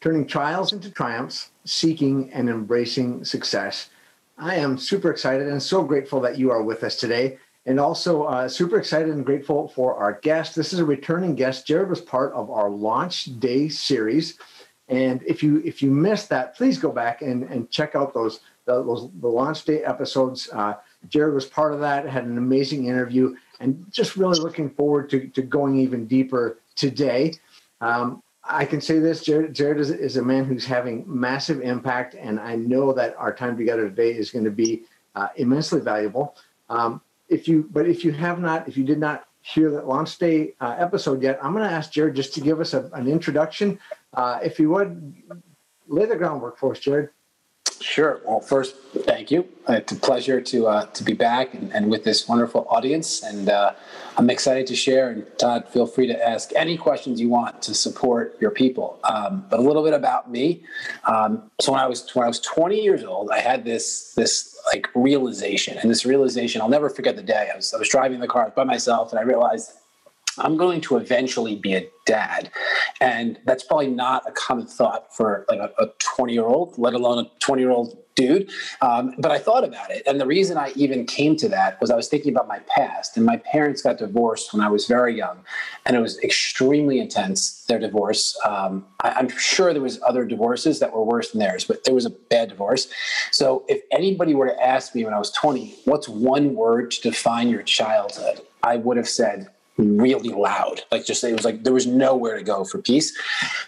turning trials into triumphs, seeking and embracing success. I am super excited and so grateful that you are with us today. And also uh, super excited and grateful for our guest. This is a returning guest. Jared was part of our launch day series. And if you if you missed that, please go back and, and check out those the, those the launch day episodes. Uh, Jared was part of that. Had an amazing interview, and just really looking forward to, to going even deeper today. Um, I can say this, Jared, Jared is, is, a man who's having massive impact, and I know that our time together today is going to be uh, immensely valuable. Um, if you, but if you have not, if you did not hear that launch day uh, episode yet, I'm going to ask Jared just to give us a, an introduction. Uh, if you would, lay the groundwork for us, Jared. Sure. Well, first, thank you. It's a pleasure to uh, to be back and, and, with this wonderful audience, and uh, I'm excited to share. And Todd, feel free to ask any questions you want to support your people. Um, but a little bit about me. Um, so when I was when I was 20 years old, I had this this like realization, and this realization I'll never forget the day. I was I was driving the car by myself, and I realized I'm going to eventually be a dad. And that's probably not a common thought for like a 20 year old, let alone a 20 year old dude. Um, but I thought about it. And the reason I even came to that was I was thinking about my past. And my parents got divorced when I was very young. And it was extremely intense, their divorce. Um, I, am sure there was other divorces that were worse than theirs, but there was a bad divorce. So if anybody were to ask me when I was 20, what's one word to define your childhood? I would have said really loud. Like just it was like there was nowhere to go for peace.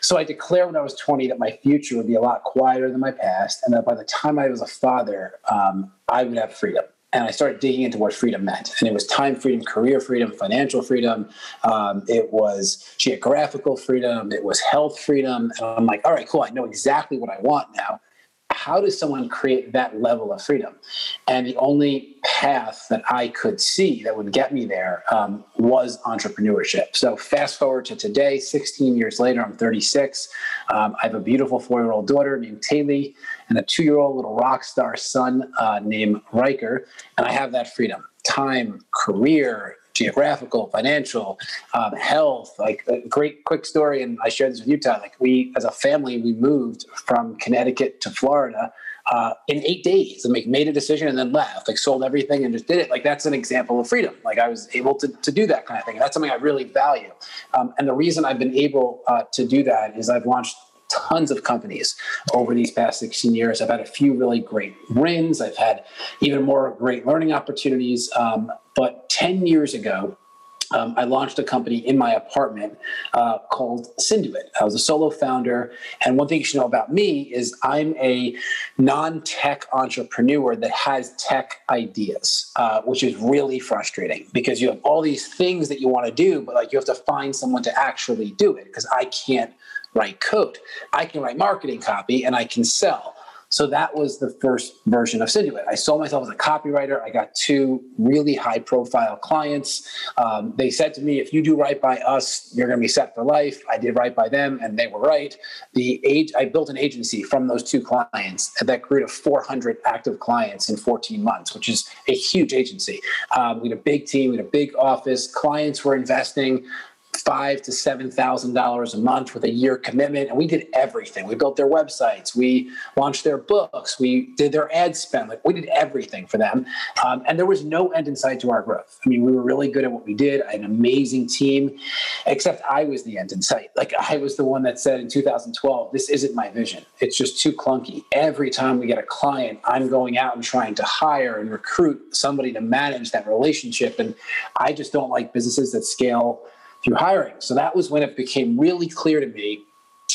So I declared when I was 20 that my future would be a lot quieter than my past, and that by the time I was a father, um, I would have freedom. And I started digging into what freedom meant. And it was time freedom, career freedom, financial freedom. Um, it was geographical freedom. It was health freedom. And I'm like, all right, cool. I know exactly what I want now how does someone create that level of freedom? And the only path that I could see that would get me there um, was entrepreneurship. So fast forward to today, 16 years later, I'm 36. Um, I have a beautiful four-year-old daughter named Taylor and a two-year-old little rock star son uh, named Riker, and I have that freedom. Time, career, geographical, financial, um, health. Like a great quick story, and I shared this with you Todd. Like we, as a family, we moved from Connecticut to Florida uh, in eight days and like made a decision and then left. Like sold everything and just did it. Like that's an example of freedom. Like I was able to to do that kind of thing. And that's something I really value. Um, and the reason I've been able uh, to do that is I've launched tons of companies over these past 16 years. I've had a few really great wins. I've had even more great learning opportunities. Um, but 10 years ago, um, I launched a company in my apartment uh, called Synduit. I was a solo founder. And one thing you should know about me is I'm a non tech entrepreneur that has tech ideas, uh, which is really frustrating because you have all these things that you want to do, but like you have to find someone to actually do it because I can't write code. I can write marketing copy and I can sell. So that was the first version of Synduit. I saw myself as a copywriter. I got two really high profile clients. Um, they said to me, if you do right by us, you're going to be set for life. I did right by them and they were right. The age, I built an agency from those two clients that grew to 400 active clients in 14 months, which is a huge agency. Um, we had a big team, we had a big office. Clients were investing five to seven thousand dollars a month with a year commitment and we did everything. We built their websites we launched their books we did their ad spend like we did everything for them. Um, and there was no end in sight to our growth. I mean we were really good at what we did an amazing team except i was the end in sight. Like i was the one that said in 2012 this isn't my vision. It's just too clunky. Every time we get a client i'm going out and trying to hire and recruit somebody to manage that relationship and i just don't like businesses that scale through hiring. So that was when it became really clear to me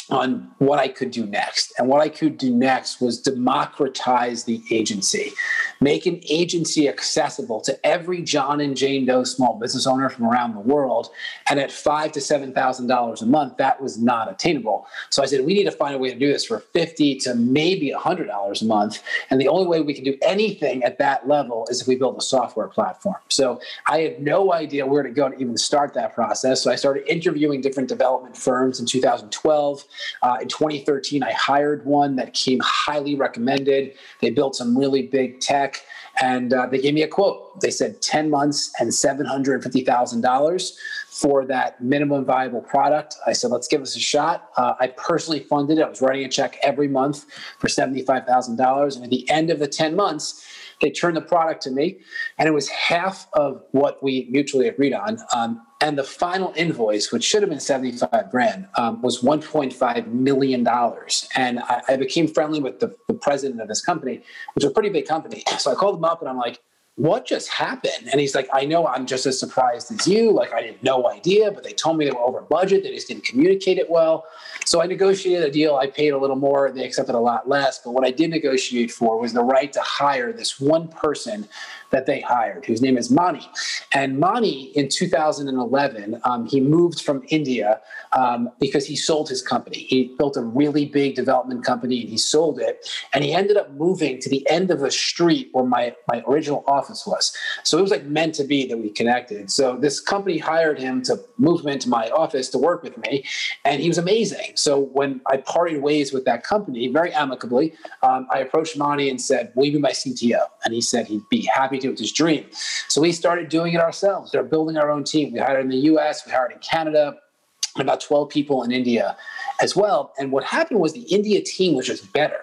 on what I could do next. And what I could do next was democratize the agency, make an agency accessible to every John and Jane Doe small business owner from around the world. And at five to seven thousand dollars a month, that was not attainable. So I said, we need to find a way to do this for fifty to maybe a hundred dollars a month. And the only way we can do anything at that level is if we build a software platform. So I had no idea where to go to even start that process. So I started interviewing different development firms in 2012. Uh, in 2013, I hired one that came highly recommended. They built some really big tech, and uh, they gave me a quote. They said 10 months and $750,000 for that minimum viable product. I said, let's give this a shot. Uh, I personally funded it. I was writing a check every month for $75,000. And at the end of the 10 months, they turned the product to me, and it was half of what we mutually agreed on. Um, and the final invoice, which should have been 75 grand, um, was 1.5 million dollars. And I, I, became friendly with the, the president of this company, which is a pretty big company. So I called him up and I'm like, what just happened? And he's like, I know I'm just as surprised as you. Like, I had no idea, but they told me they were over budget. They just didn't communicate it well. So I negotiated a deal. I paid a little more. They accepted a lot less. But what I did negotiate for was the right to hire this one person that they hired, whose name is Mani. And Mani, in 2011, um, he moved from India um, because he sold his company. He built a really big development company and he sold it. And he ended up moving to the end of the street where my, my original office was. So it was like meant to be that we connected. So this company hired him to move him into my office to work with me. And he was amazing. So when I parted ways with that company, very amicably, um, I approached Mani and said, Will you be my CTO? And he said he'd be happy to. It was his dream. So we started doing it ourselves. They're building our own team. We hired in the US, we hired in Canada, about 12 people in India as well. And what happened was the India team was just better.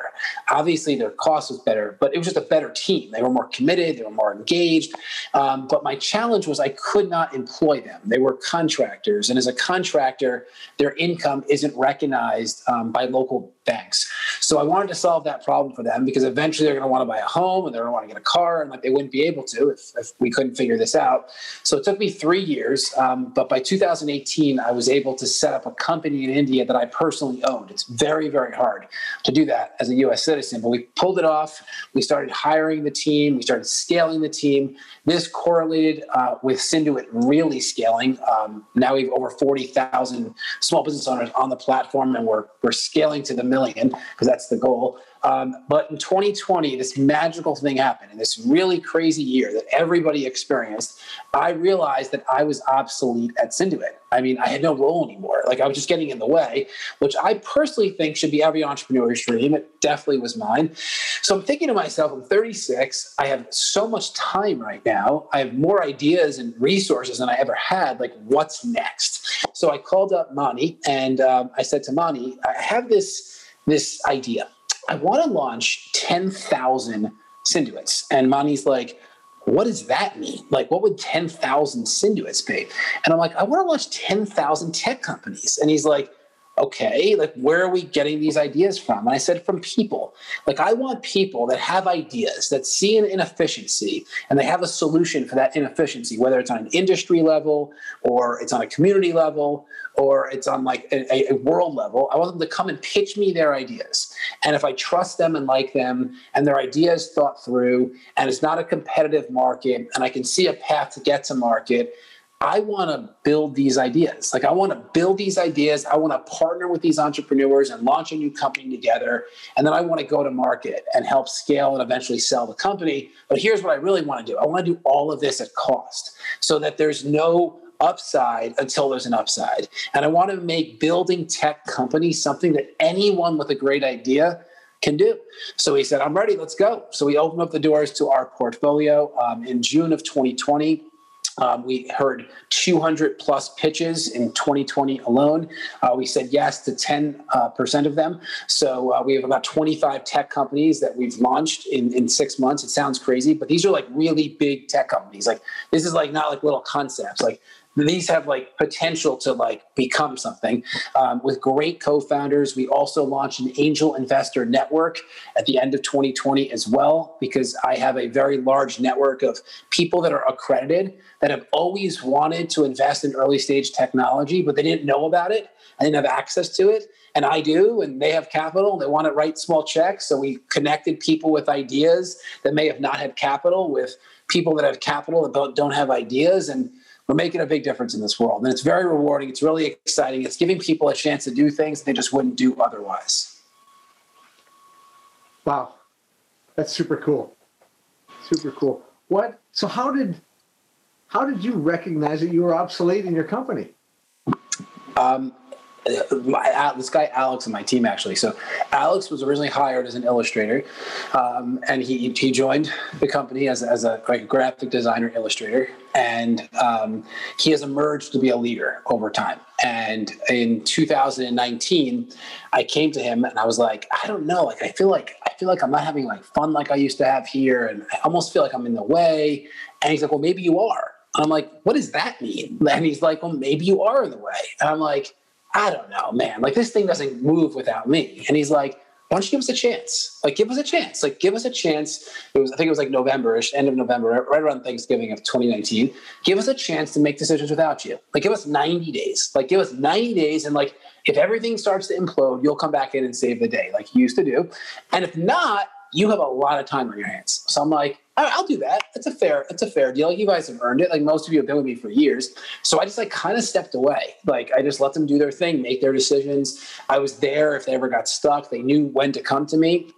Obviously, their cost was better, but it was just a better team. They were more committed, they were more engaged. Um, but my challenge was I could not employ them. They were contractors. And as a contractor, their income isn't recognized um, by local banks. So I wanted to solve that problem for them because eventually they're going to want to buy a home and they're going to want to get a car, and like they wouldn't be able to if, if we couldn't figure this out. So it took me three years, um, but by 2018, I was able to set up a company in India that I personally owned. It's very, very hard to do that as a US citizen, but we pulled it off. We started hiring the team, we started scaling the team. This correlated uh, with Synduit really scaling. Um, now we have over 40,000 small business owners on the platform, and we're, we're scaling to the million because that's the goal. Um, but in 2020, this magical thing happened in this really crazy year that everybody experienced. I realized that I was obsolete at Synduit. I mean, I had no role anymore. Like I was just getting in the way, which I personally think should be every entrepreneur's dream. It definitely was mine. So I'm thinking to myself, I'm 36. I have so much time right now. I have more ideas and resources than I ever had. Like, what's next? So I called up Mani and um, I said to Mani, I have this this idea. I want to launch 10,000 Synduits. And Mani's like, what does that mean? Like, what would 10,000 Synduits be? And I'm like, I want to launch 10,000 tech companies. And he's like, okay, like, where are we getting these ideas from? And I said, from people. Like, I want people that have ideas, that see an inefficiency, and they have a solution for that inefficiency, whether it's on an industry level or it's on a community level or it's on like a, a, world level. I want them to come and pitch me their ideas. And if I trust them and like them and their ideas thought through and it's not a competitive market and I can see a path to get to market, I want to build these ideas. Like I want to build these ideas. I want to partner with these entrepreneurs and launch a new company together. And then I want to go to market and help scale and eventually sell the company. But here's what I really want to do. I want to do all of this at cost so that there's no upside until there's an upside. And I want to make building tech companies something that anyone with a great idea can do. So he said, I'm ready, let's go. So we opened up the doors to our portfolio um, in June of 2020. Um, we heard 200 plus pitches in 2020 alone. Uh, we said yes to 10% uh, of them. So uh, we have about 25 tech companies that we've launched in, in six months. It sounds crazy, but these are like really big tech companies. Like this is like not like little concepts. Like these have like potential to like become something. Um, with great co-founders we also launched an angel investor network at the end of 2020 as well because i have a very large network of people that are accredited that have always wanted to invest in early stage technology but they didn't know about it and didn't have access to it. And i do and they have capital. They want to write small checks so we connected people with ideas that may have not had capital with people that have capital that don't have ideas. And we're making a big difference in this world. And it's very rewarding. It's really exciting. It's giving people a chance to do things they just wouldn't do otherwise. Wow. That's super cool. Super cool. What so how did how did you recognize that you were obsolete in your company? Um, my, this guy Alex and my team actually. So Alex was originally hired as an illustrator, um, and he he joined the company as as a like, graphic designer illustrator, and um, he has emerged to be a leader over time. And in 2019, I came to him and I was like, I don't know, like I feel like I feel like I'm not having like fun like I used to have here, and I almost feel like I'm in the way. And he's like, Well, maybe you are. I'm like, What does that mean? And he's like, Well, maybe you are in the way. And I'm like I don't know, man. Like this thing doesn't move without me. And he's like, why don't you give us a chance? Like, give us a chance. Like, give us a chance. It was, I think it was like November-ish, end of November, right around Thanksgiving of 2019. Give us a chance to make decisions without you. Like, give us 90 days. Like, give us 90 days, and like, if everything starts to implode, you'll come back in and save the day, like you used to do. And if not, you have a lot of time on your hands. So I'm like, I'll do that. It's a fair, it's a fair deal. You guys have earned it. Like most of you have been with me for years. So I just like kind of stepped away. Like I just let them do their thing, make their decisions. I was there if they ever got stuck. They knew when to come to me.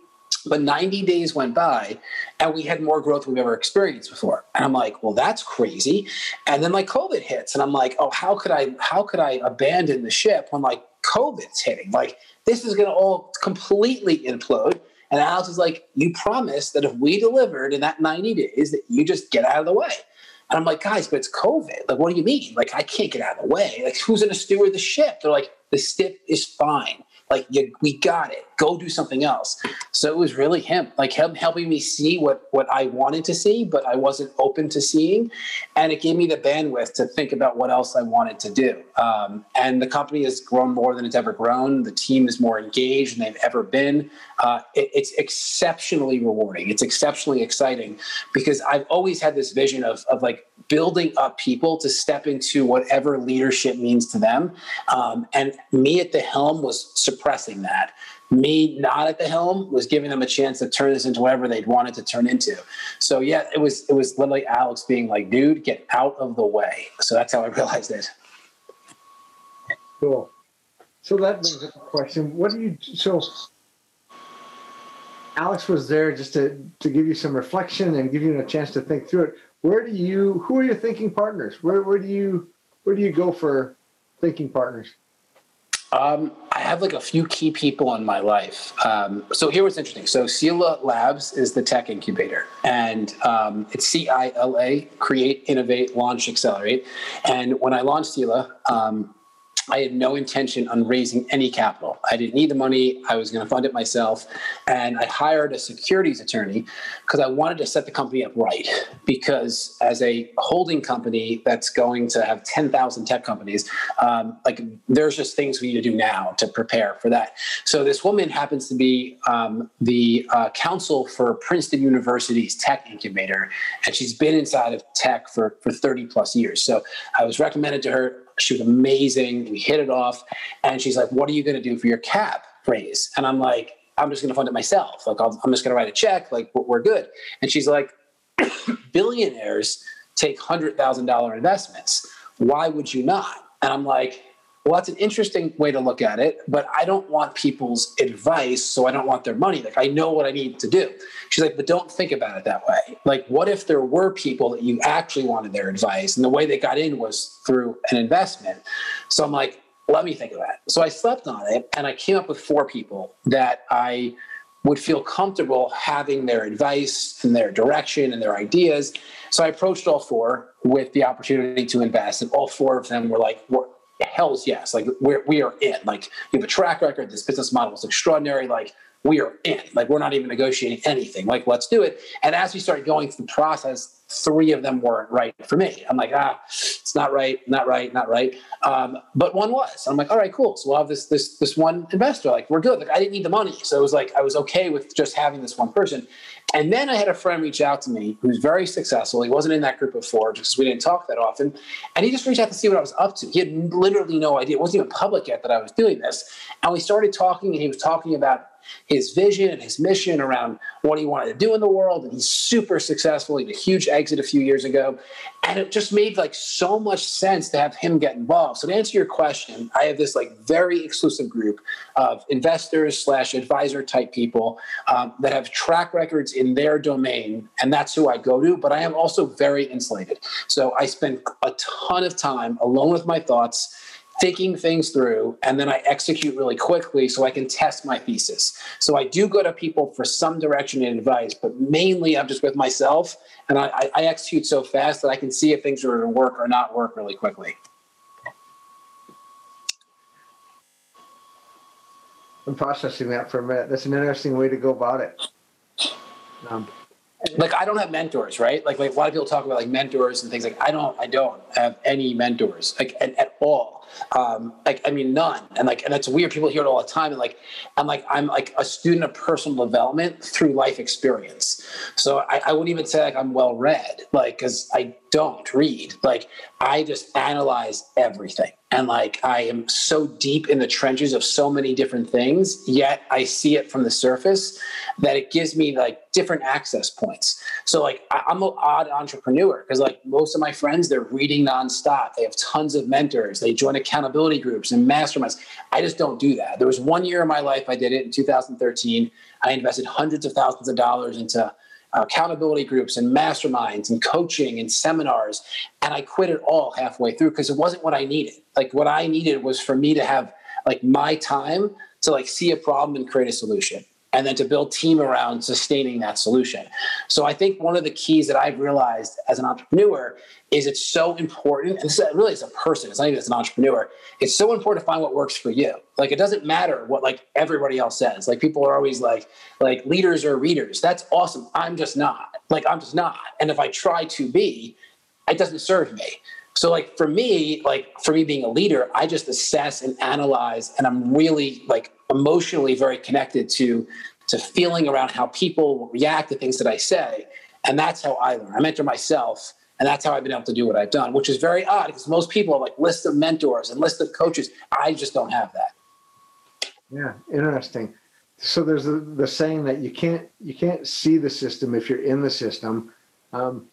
But 90 days went by and we had more growth than we've ever experienced before. And I'm like, well, that's crazy. And then like COVID hits and I'm like, oh, how could I, how could I abandon the ship when like COVID's hitting? Like this is going to all completely implode and Alex is like, You promised that if we delivered in that 90 days, that you just get out of the way. And I'm like, guys, but it's COVID. Like, what do you mean? Like, I can't get out of the way. Like, who's going to steward the ship? They're like, the ship is fine. Like, you, we got it. Go do something else. So it was really him, like him helping me see what what I wanted to see, but I wasn't open to seeing, and it gave me the bandwidth to think about what else I wanted to do. Um, and the company has grown more than it's ever grown. The team is more engaged than they've ever been. Uh, it, it's exceptionally rewarding. It's exceptionally exciting because I've always had this vision of of like building up people to step into whatever leadership means to them. Um, and me at the helm was suppressing that. Me not at the helm was giving them a chance to turn this into whatever they'd wanted to turn into. So yeah, it was it was literally Alex being like, dude, get out of the way. So that's how I realized it. Cool. So that brings up a question. What do you so Alex was there just to, to give you some reflection and give you a chance to think through it where do you who are your thinking partners where, where do you where do you go for thinking partners um, I have like a few key people in my life. Um, so here what's interesting. So Cila Labs is the tech incubator, and um, it's C I L A, Create, Innovate, Launch, Accelerate. And when I launched Cila, um, I had no intention on raising any capital. I didn't need the money. I was going to fund it myself. And I hired a securities attorney because I wanted to set the company up right. Because as a holding company that's going to have 10,000 tech companies, um, like there's just things we need to do now to prepare for that. So this woman happens to be um, the uh, counsel for Princeton University's tech incubator. And she's been inside of tech for, for 30 plus years. So I was recommended to her she was amazing. We hit it off. And she's like, What are you going to do for your cap raise? And I'm like, I'm just going to fund it myself. Like, i am just going to write a check. Like, we're good. And she's like, Billionaires take $100,000 investments. Why would you not? And I'm like, well, that's an interesting way to look at it, but I don't want people's advice, so I don't want their money. Like, I know what I need to do. She's like, but don't think about it that way. Like, what if there were people that you actually wanted their advice, and the way they got in was through an investment? So I'm like, let me think of that. So I slept on it, and I came up with four people that I would feel comfortable having their advice and their direction and their ideas. So I approached all four with the opportunity to invest, and all four of them were like, "Hell's yes! Like we're we are in. Like you have a track record. This business model is extraordinary. Like we are in. Like we're not even negotiating anything. Like let's do it." And as we started going through the process, three of them weren't right for me. I'm like, ah, it's not right, not right, not right. Um, but one was. I'm like, all right, cool. So we'll have this this this one investor. Like we're good. Like I didn't need the money, so it was like I was okay with just having this one person. And then I had a friend reach out to me who's very successful. He wasn't in that group four because we didn't talk that often. And he just reached out to see what I was up to. He had literally no idea. It wasn't even public yet that I was doing this. And we started talking, and he was talking about his vision and his mission around what he wanted to do in the world. And he's super successful. He had a huge exit a few years ago. And it just made like so much sense to have him get involved. So to answer your question, I have this like very exclusive group of investors slash advisor type people um, that have track records in their domain. And that's who I go to. But I am also very insulated. So I spend a ton of time alone with my thoughts thinking things through and then I execute really quickly so I can test my thesis. So I do go to people for some direction and advice, but mainly I'm just with myself and I, I execute so fast that I can see if things are going to work or not work really quickly. I'm processing that for a minute. That's an interesting way to go about it. Um, like I don't have mentors, right? Like, like a lot of people talk about like mentors and things like I don't I don't have any mentors like at, at all um, like I mean none, and like and that's weird. People hear it all the time, and like I'm like I'm like a student of personal development through life experience. So I, I wouldn't even say like I'm well read, like because I don't read. Like I just analyze everything. And like I am so deep in the trenches of so many different things, yet I see it from the surface that it gives me like different access points. So like I, am an odd entrepreneur because like most of my friends, they're reading nonstop. They have tons of mentors. They join accountability groups and masterminds. I just don't do that. There was one year in my life I did it in 2013. I invested hundreds of thousands of dollars into uh, accountability groups and masterminds and coaching and seminars. And I quit it all halfway through because it wasn't what I needed. Like what I needed was for me to have like my time to like see a problem and create a solution and then to build team around sustaining that solution. So I think one of the keys that I've realized as an entrepreneur is it's so important, and really as a person, it's not even as an entrepreneur, it's so important to find what works for you. Like it doesn't matter what like everybody else says. Like people are always like, like leaders or readers. That's awesome. I'm just not. Like I'm just not. And if I try to be, it doesn't serve me. So like for me, like for me being a leader, I just assess and analyze, and I'm really like emotionally very connected to to feeling around how people react to things that I say, and that's how I learn. I mentor myself, and that's how I've been able to do what I've done, which is very odd because most people have like list of mentors and list of coaches. I just don't have that. Yeah, interesting. So there's the, the saying that you can't you can't see the system if you're in the system. Um,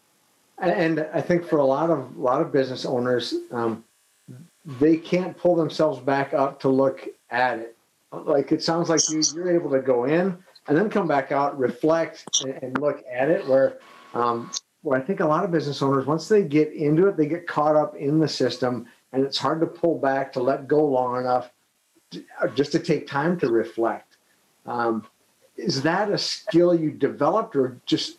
and I think for a lot of a lot of business owners, um, they can't pull themselves back up to look at it. Like it sounds like you you're able to go in and then come back out, reflect, and, and look at it. Where um, where I think a lot of business owners, once they get into it, they get caught up in the system, and it's hard to pull back to let go long enough, to, just to take time to reflect. Um, is that a skill you developed, or just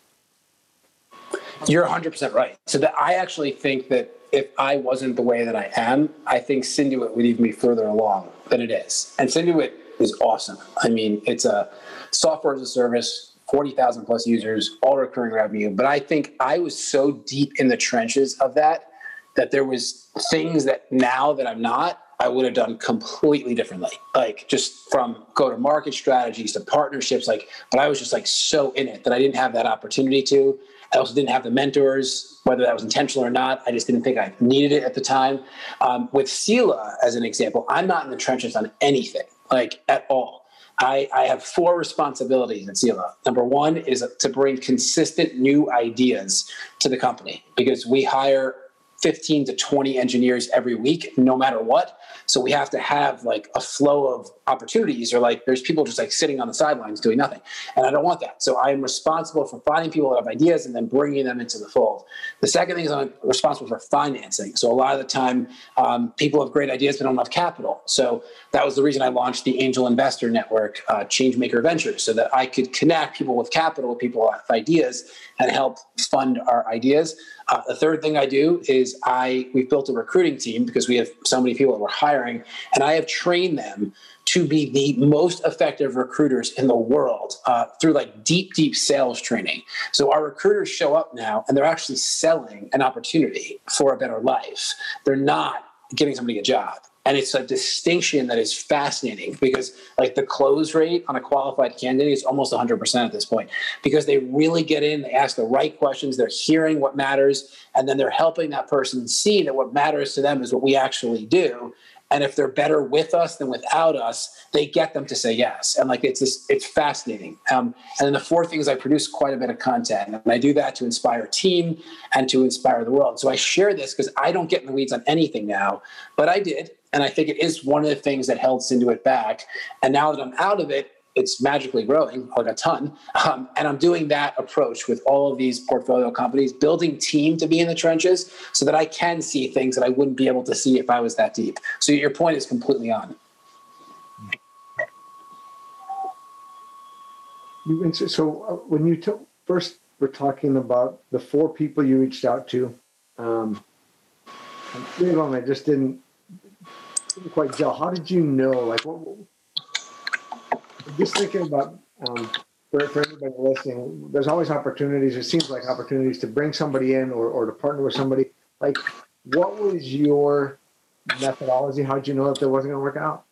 you're 100% right. So that I actually think that if I wasn't the way that I am, I think Synduit would even be further along than it is. And Synduit is awesome. I mean, it's a software as a service, 40,000 plus users, all recurring revenue. But I think I was so deep in the trenches of that that there was things that now that I'm not, I would have done completely differently. Like just from go to market strategies to partnerships, like, but I was just like so in it that I didn't have that opportunity to. I also didn't have the mentors, whether that was intentional or not. I just didn't think I needed it at the time. Um, with Cila, as an example, I'm not in the trenches on anything, like at all. I, I have four responsibilities at Cila. Number one is to bring consistent new ideas to the company because we hire 15 to 20 engineers every week, no matter what. So we have to have like a flow of opportunities, or like there's people just like sitting on the sidelines doing nothing. And I don't want that. So I am responsible for finding people that have ideas and then bringing them into the fold. The second thing is I'm responsible for financing. So a lot of the time, um, people have great ideas but don't have capital. So that was the reason I launched the Angel Investor Network, uh, Changemaker Ventures, so that I could connect people with capital, people with ideas, and help fund our ideas. Uh, the third thing I do is I we've built a recruiting team because we have so many people that we're hiring, and I have trained them to be the most effective recruiters in the world uh, through like deep, deep sales training. So our recruiters show up now, and they're actually selling an opportunity for a better life. They're not giving somebody a job and it's a distinction that is fascinating because like the close rate on a qualified candidate is almost 100% at this point because they really get in they ask the right questions they're hearing what matters and then they're helping that person see that what matters to them is what we actually do and if they're better with us than without us they get them to say yes. And like it's this it's fascinating. Um, and then the fourth thing is i produce quite a bit of content and i do that to inspire team and to inspire the world. So i share this because i don't get in the weeds on anything now but i did and I think it is one of the things that held Synduit back. And now that I'm out of it, it's magically growing like a ton. Um, and I'm doing that approach with all of these portfolio companies, building team to be in the trenches so that I can see things that I wouldn't be able to see if I was that deep. So your point is completely on. You, So uh, when you t- first were talking about the four people you reached out to, um, three of them I just didn't didn't quite gel. How did you know? Like, what, just thinking about um, for, for anybody listening, there's always opportunities. It seems like opportunities to bring somebody in or, or to partner with somebody. Like, what was your methodology? How did you know that there wasn't going to work out?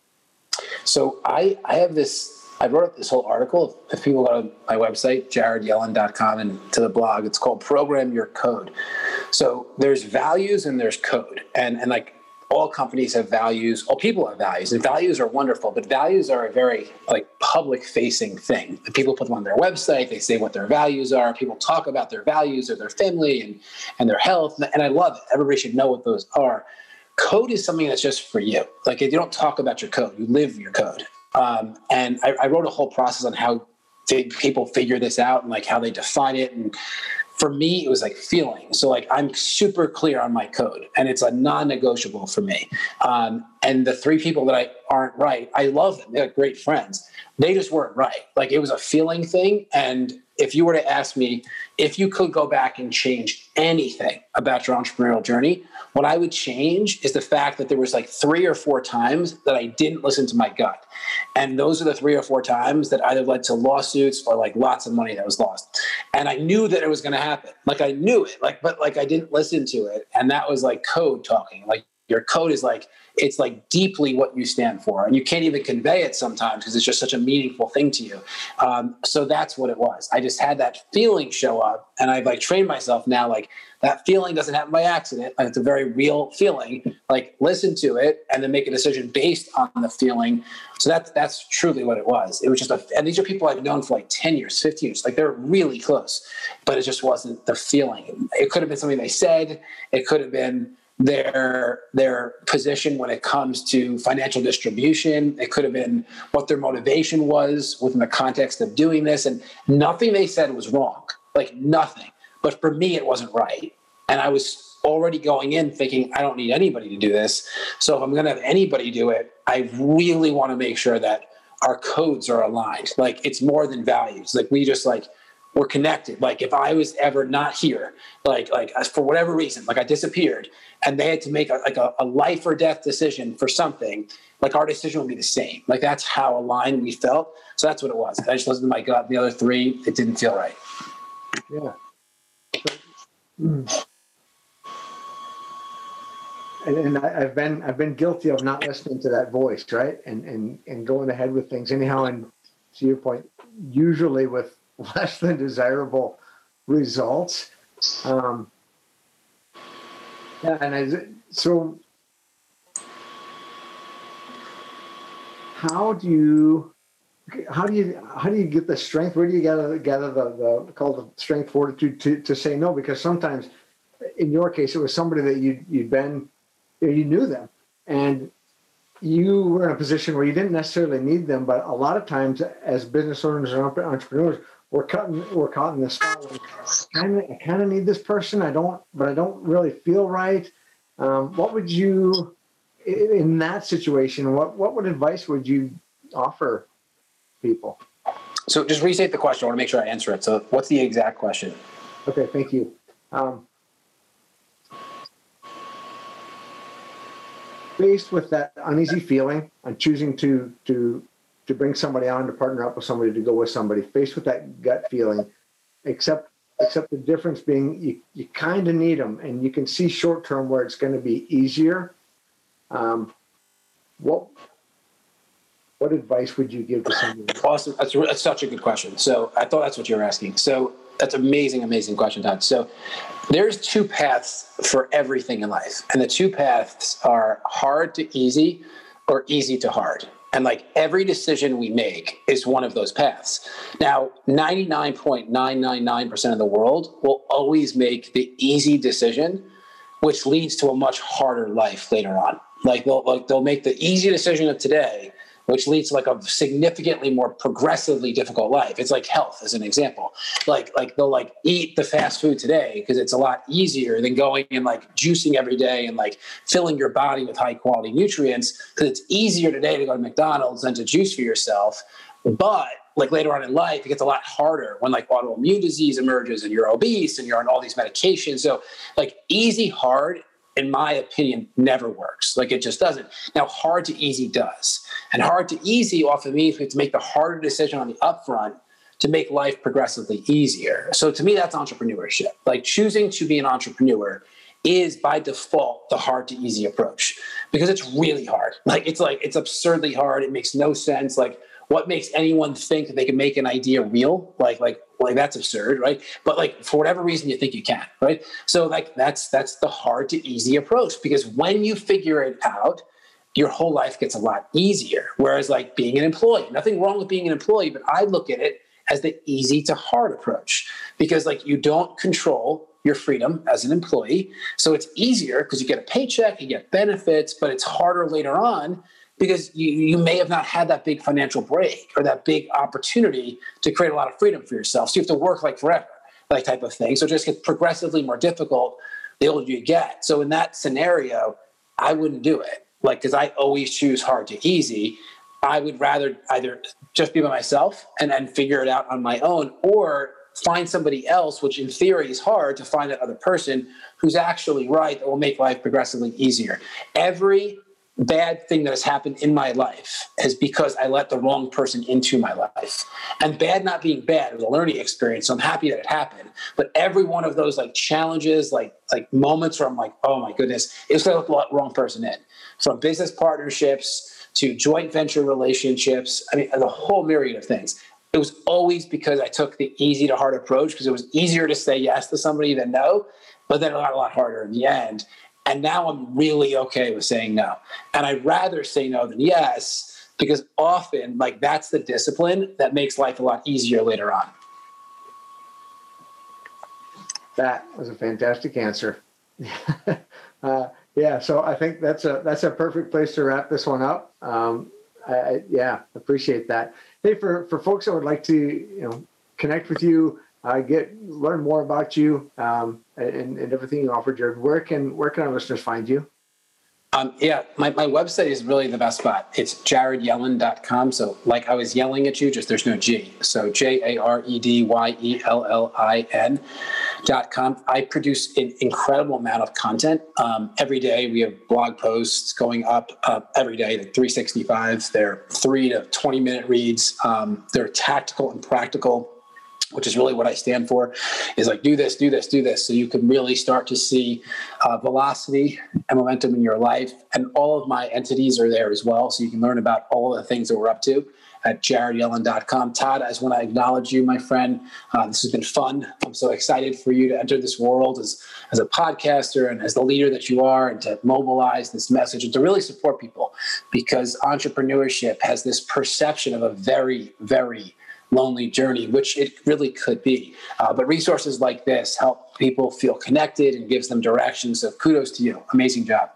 So I I have this. I wrote up this whole article. If people go to my website, jaredyellin.com, and to the blog, it's called Program Your Code. So there's values and there's code. And, and like all companies have values all people have values and values are wonderful but values are a very like public facing thing. People put them on their website they say what their values are people talk about their values or their family and and their health and i love it. Everybody should know what those are. Code is something that's just for you. Like if you don't talk about your code you live your code. Um, and I, I wrote a whole process on how people figure this out and like how they define it and for me, it was like feeling. So like I'm super clear on my code, and it's a non-negotiable for me. Um, and the three people that I aren't right, I love them. They're great friends. They just weren't right. Like it was a feeling thing. And if you were to ask me if you could go back and change anything about your entrepreneurial journey, what I would change is the fact that there was like three or four times that I didn't listen to my gut. And those are the three or four times that either led to lawsuits or like lots of money that was lost. And I knew that it was going to happen. Like I knew it, like, but like I didn't listen to it. And that was like code talking. Like your code is like, it's like deeply what you stand for. And you can't even convey it sometimes because it's just such a meaningful thing to you. Um, so that's what it was. I just had that feeling show up and i've like trained myself now like that feeling doesn't happen by accident it's a very real feeling. Like listen to it and then make a decision based on the feeling. So that's that's truly what it was. It was just a and these are people i've known for like 10 years 15 years. Like they're really close but it just wasn't the feeling. It could have been something they said. It could have been their their position when it comes to financial distribution. It could have been what their motivation was within the context of doing this, and nothing they said was wrong. Like nothing. But for me, it wasn't right, and I was already going in thinking I don't need anybody to do this. So if I'm going to have anybody do it, I really want to make sure that our codes are aligned. Like it's more than values. Like we just like we're connected. Like if I was ever not here, like like for whatever reason, like I disappeared, and they had to make a, like a, a, life or death decision for something, like our decision would be the same. Like that's how aligned we felt. So that's what it was. I just listened to my gut. The other three, it didn't feel right. Yeah. mm. And, and I, have been I've been guilty of not listening to that voice, right? And and and going ahead with things anyhow. And to your point, usually with less than desirable results. Um, and so how do you how do you how do you get the strength? Where do you gather gather the, the called the strength fortitude to, to say no? Because sometimes in your case, it was somebody that you you'd been, you knew them, and you were in a position where you didn't necessarily need them, but a lot of times as business owners and entrepreneurs, we're cutting we're caught in this kind of I kind of need this person. I don't, but I don't really feel right. Um, what would you in that situation? What what would advice would you offer people? So just restate the question. I want to make sure I answer it. So what's the exact question? Okay, thank you. Um, faced with that uneasy feeling on choosing to to to bring somebody on to partner up with somebody to go with somebody. Faced with that gut feeling except except the difference being you, you kind of need them and you can see short term where it's going to be easier. Um, what what advice would you give to somebody? Awesome. That's, that's such a good question. So i thought that's what you were asking. So that's amazing amazing question todd. So there's two paths for everything in life and the two paths are hard to easy or easy to hard and like every decision we make is one of those paths. Now, 99.999% of the world will always make the easy decision, which leads to a much harder life later on. Like they'll like they'll make the easy decision of today, which leads to like a significantly more progressively difficult life. It's like health as an example. Like like they'll like eat the fast food today because it's a lot easier than going and like juicing every day and like filling your body with high quality nutrients because it's easier today to go to McDonald's than to juice for yourself. But like later on in life, it gets a lot harder when like autoimmune disease emerges and you're obese and you're on all these medications. So like easy hard in my opinion, never works. Like it just doesn't. Now, hard to easy does. And hard to easy often means we have to make the harder decision on the upfront to make life progressively easier. So to me, that's entrepreneurship. Like choosing to be an entrepreneur is by default the hard to easy approach because it's really hard. Like it's like it's absurdly hard. It makes no sense. Like what makes anyone think that they can make an idea real? Like like like that's absurd, right? But like for whatever reason you think you can, right? So like that's that's the hard to easy approach because when you figure it out, your whole life gets a lot easier. Whereas like being an employee, nothing wrong with being an employee, but I look at it as the easy to hard approach because like you don't control your freedom as an employee. So it's easier because you get a paycheck, you get benefits, but it's harder later on because you, you may have not had that big financial break or that big opportunity to create a lot of freedom for yourself. So you have to work like forever, that type of thing. So it just gets progressively more difficult the older you get. So in that scenario, I wouldn't do it. Like, because I always choose hard to easy. I would rather either just be by myself and then figure it out on my own or find somebody else, which in theory is hard to find that other person who's actually right that will make life progressively easier. Every bad thing that has happened in my life is because I let the wrong person into my life. And bad not being bad, it was a learning experience. So I'm happy that it happened. But every one of those like challenges, like like moments where I'm like, oh my goodness, it's let the wrong person in. From business partnerships to joint venture relationships, I mean the whole myriad of things. It was always because I took the easy to hard approach because it was easier to say yes to somebody than no, but then it got a lot harder in the end. And now I'm really okay with saying no. And I'd rather say no than yes, because often, like, that's the discipline that makes life a lot easier later on. That was a fantastic answer. uh, yeah, so I think that's a that's a perfect place to wrap this one up. Um, I, yeah, appreciate that. Hey, for for folks that would like to you know connect with you, uh, get learn more about you um, and, and everything you offer, Jared. Where can where can our listeners find you? Um, yeah, my, my website is really the best spot. It's jaredyellin.com. So, like I was yelling at you, just there's no G. So, J A R E D Y E L L I N.com. I produce an incredible amount of content. Um, every day we have blog posts going up uh, every day, like 365. They're three to 20 minute reads. Um, they're tactical and practical which is really what I stand for, is like do this, do this, do this. So you can really start to see uh, velocity and momentum in your life. And all of my entities are there as well. So you can learn about all the things that we're up to at jaredyellin.com. Todd, I just want to acknowledge you, my friend. Uh, this has been fun. I'm so excited for you to enter this world as, as a podcaster and as the leader that you are and to mobilize this message and to really support people because entrepreneurship has this perception of a very, very lonely journey, which it really could be. Uh, but resources like this help people feel connected and gives them direction. So kudos to you. Amazing job.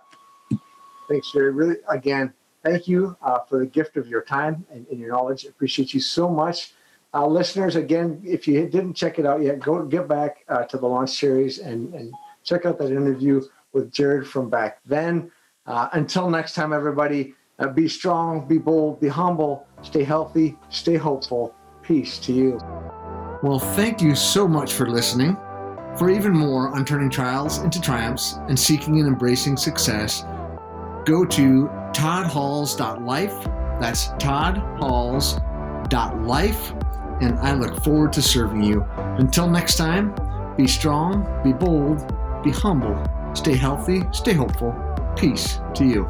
Thanks, Jerry. Really, again, thank you uh, for the gift of your time and, and your knowledge. Appreciate you so much. Uh, listeners, again, if you didn't check it out yet, go get back uh, to the launch series and, and check out that interview with Jared from back then. Uh, until next time, everybody, uh, be strong, be bold, be humble, stay healthy, stay hopeful. Peace to you. Well, thank you so much for listening. For even more on turning trials into triumphs and seeking and embracing success, go to toddhalls.life. That's toddhalls.life. And I look forward to serving you. Until next time, be strong, be bold, be humble, stay healthy, stay hopeful. Peace to you.